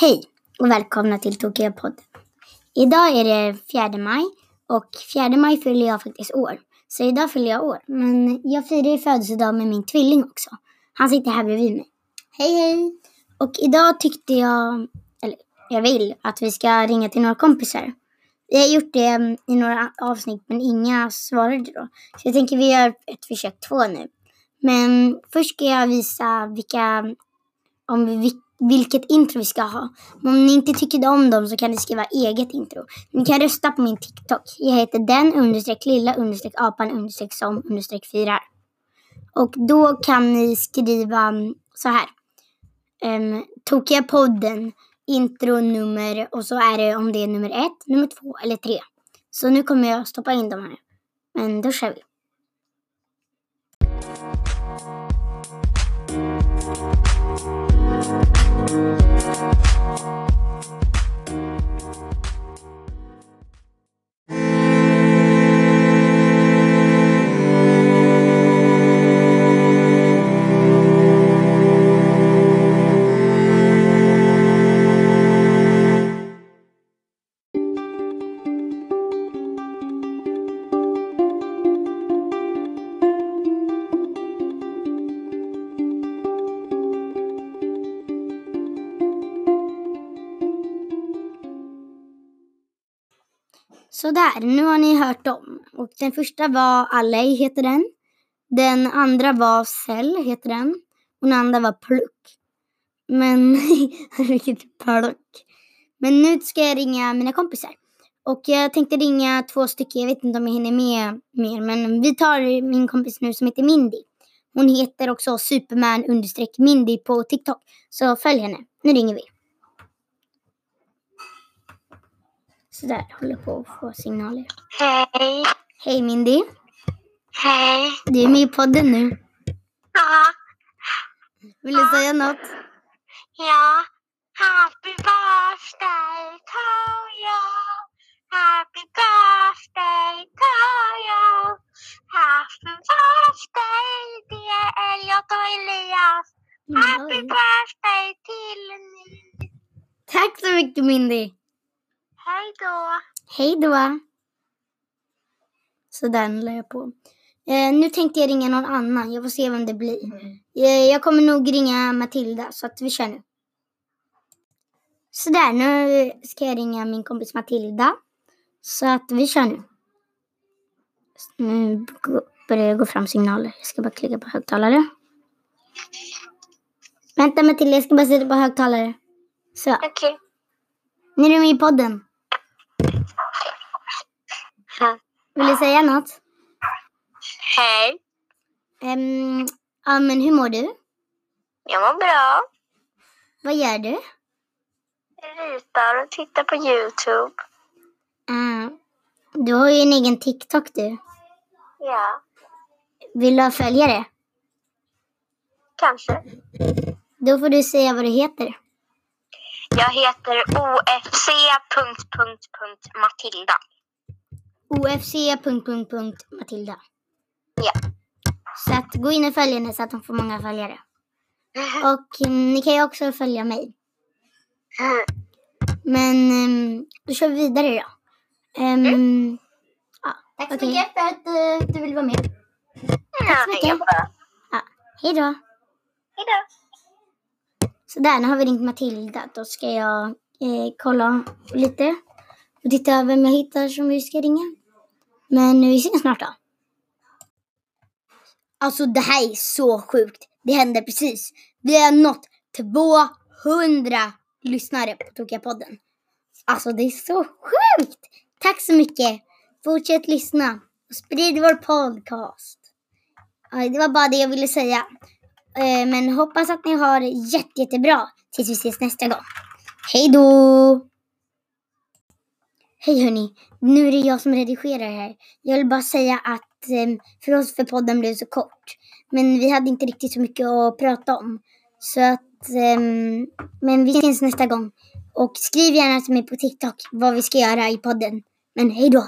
Hej och välkomna till Tokiga. Idag är det 4 maj och 4 maj fyller jag faktiskt år. Så idag fyller jag år. Men jag firar ju födelsedag med min tvilling också. Han sitter här bredvid mig. Hej hej! Och idag tyckte jag, eller jag vill, att vi ska ringa till några kompisar. Vi har gjort det mm, i några avsnitt men inga svarade då. Så jag tänker vi gör ett försök två nu. Men först ska jag visa vilka, om vi vilket intro vi ska ha. Men om ni inte tycker om dem så kan ni skriva eget intro. Ni kan rösta på min TikTok. Jag heter den understreck lilla understreck apan understreck som understreck firar. Och då kan ni skriva så här. Um, Tokiga podden intro nummer och så är det om det är nummer ett, nummer två eller tre. Så nu kommer jag stoppa in dem här. Men då kör vi. Sådär, nu har ni hört dem. Och den första var Alley, heter den. Den andra var Cell, heter den. Och den andra var Pluck. Men, vilket pluck. Men nu ska jag ringa mina kompisar. Och jag tänkte ringa två stycken, jag vet inte om jag hinner med mer. Men vi tar min kompis nu som heter Mindy. Hon heter också superman-mindy på TikTok. Så följ henne. Nu ringer vi. Sådär, håller på att få signaler. Hej. Hej Mindy. Hej. Du är med i podden nu. Ja. Vill du säga något? Ja. Happy birthday to you. Happy birthday to you. Happy birthday dear Elliot och Elias. Happy birthday till ni. Tack så mycket Mindy. Hej då. Hej då. Så den la jag på. Eh, nu tänkte jag ringa någon annan. Jag får se vem det blir. Eh, jag kommer nog ringa Matilda så att vi kör nu. Sådär, nu ska jag ringa min kompis Matilda. Så att vi kör nu. Nu börjar det gå fram signaler. Jag ska bara klicka på högtalare. Vänta Matilda, jag ska bara sätta på högtalare. Så, Okej. nu är du med i podden. Vill du säga något? Hej. Um, ja, men hur mår du? Jag mår bra. Vad gör du? Jag ritar och tittar på Youtube. Ah, du har ju en egen TikTok du. Ja. Vill du ha följare? Kanske. Då får du säga vad du heter. Jag heter ofc.matilda. OFC.Matilda. Ja. Så att gå in och följ henne så att hon får många följare. Och mm, ni kan ju också följa mig. Men um, då kör vi vidare då. Um, ja, tack så Okej. mycket för att eh, du vill vara med. Ja, så mycket. Ja, hej då. Hej då. Så där, nu har vi ringt Matilda. Då ska jag eh, kolla lite och titta vem jag hittar som vi ska ringa. Men vi ses snart då. Alltså det här är så sjukt. Det hände precis. Vi har nått 200 lyssnare på Tokiga podden. Alltså det är så sjukt. Tack så mycket. Fortsätt lyssna och sprid vår podcast. Det var bara det jag ville säga. Eh, men hoppas att ni har jätte, jättebra tills vi ses nästa gång. Hej då! Hej hörni, nu är det jag som redigerar här. Jag vill bara säga att ehm, för oss för podden blev så kort. Men vi hade inte riktigt så mycket att prata om. Så att, ehm, men vi ses nästa gång. Och skriv gärna till mig på TikTok vad vi ska göra i podden. Men hej då!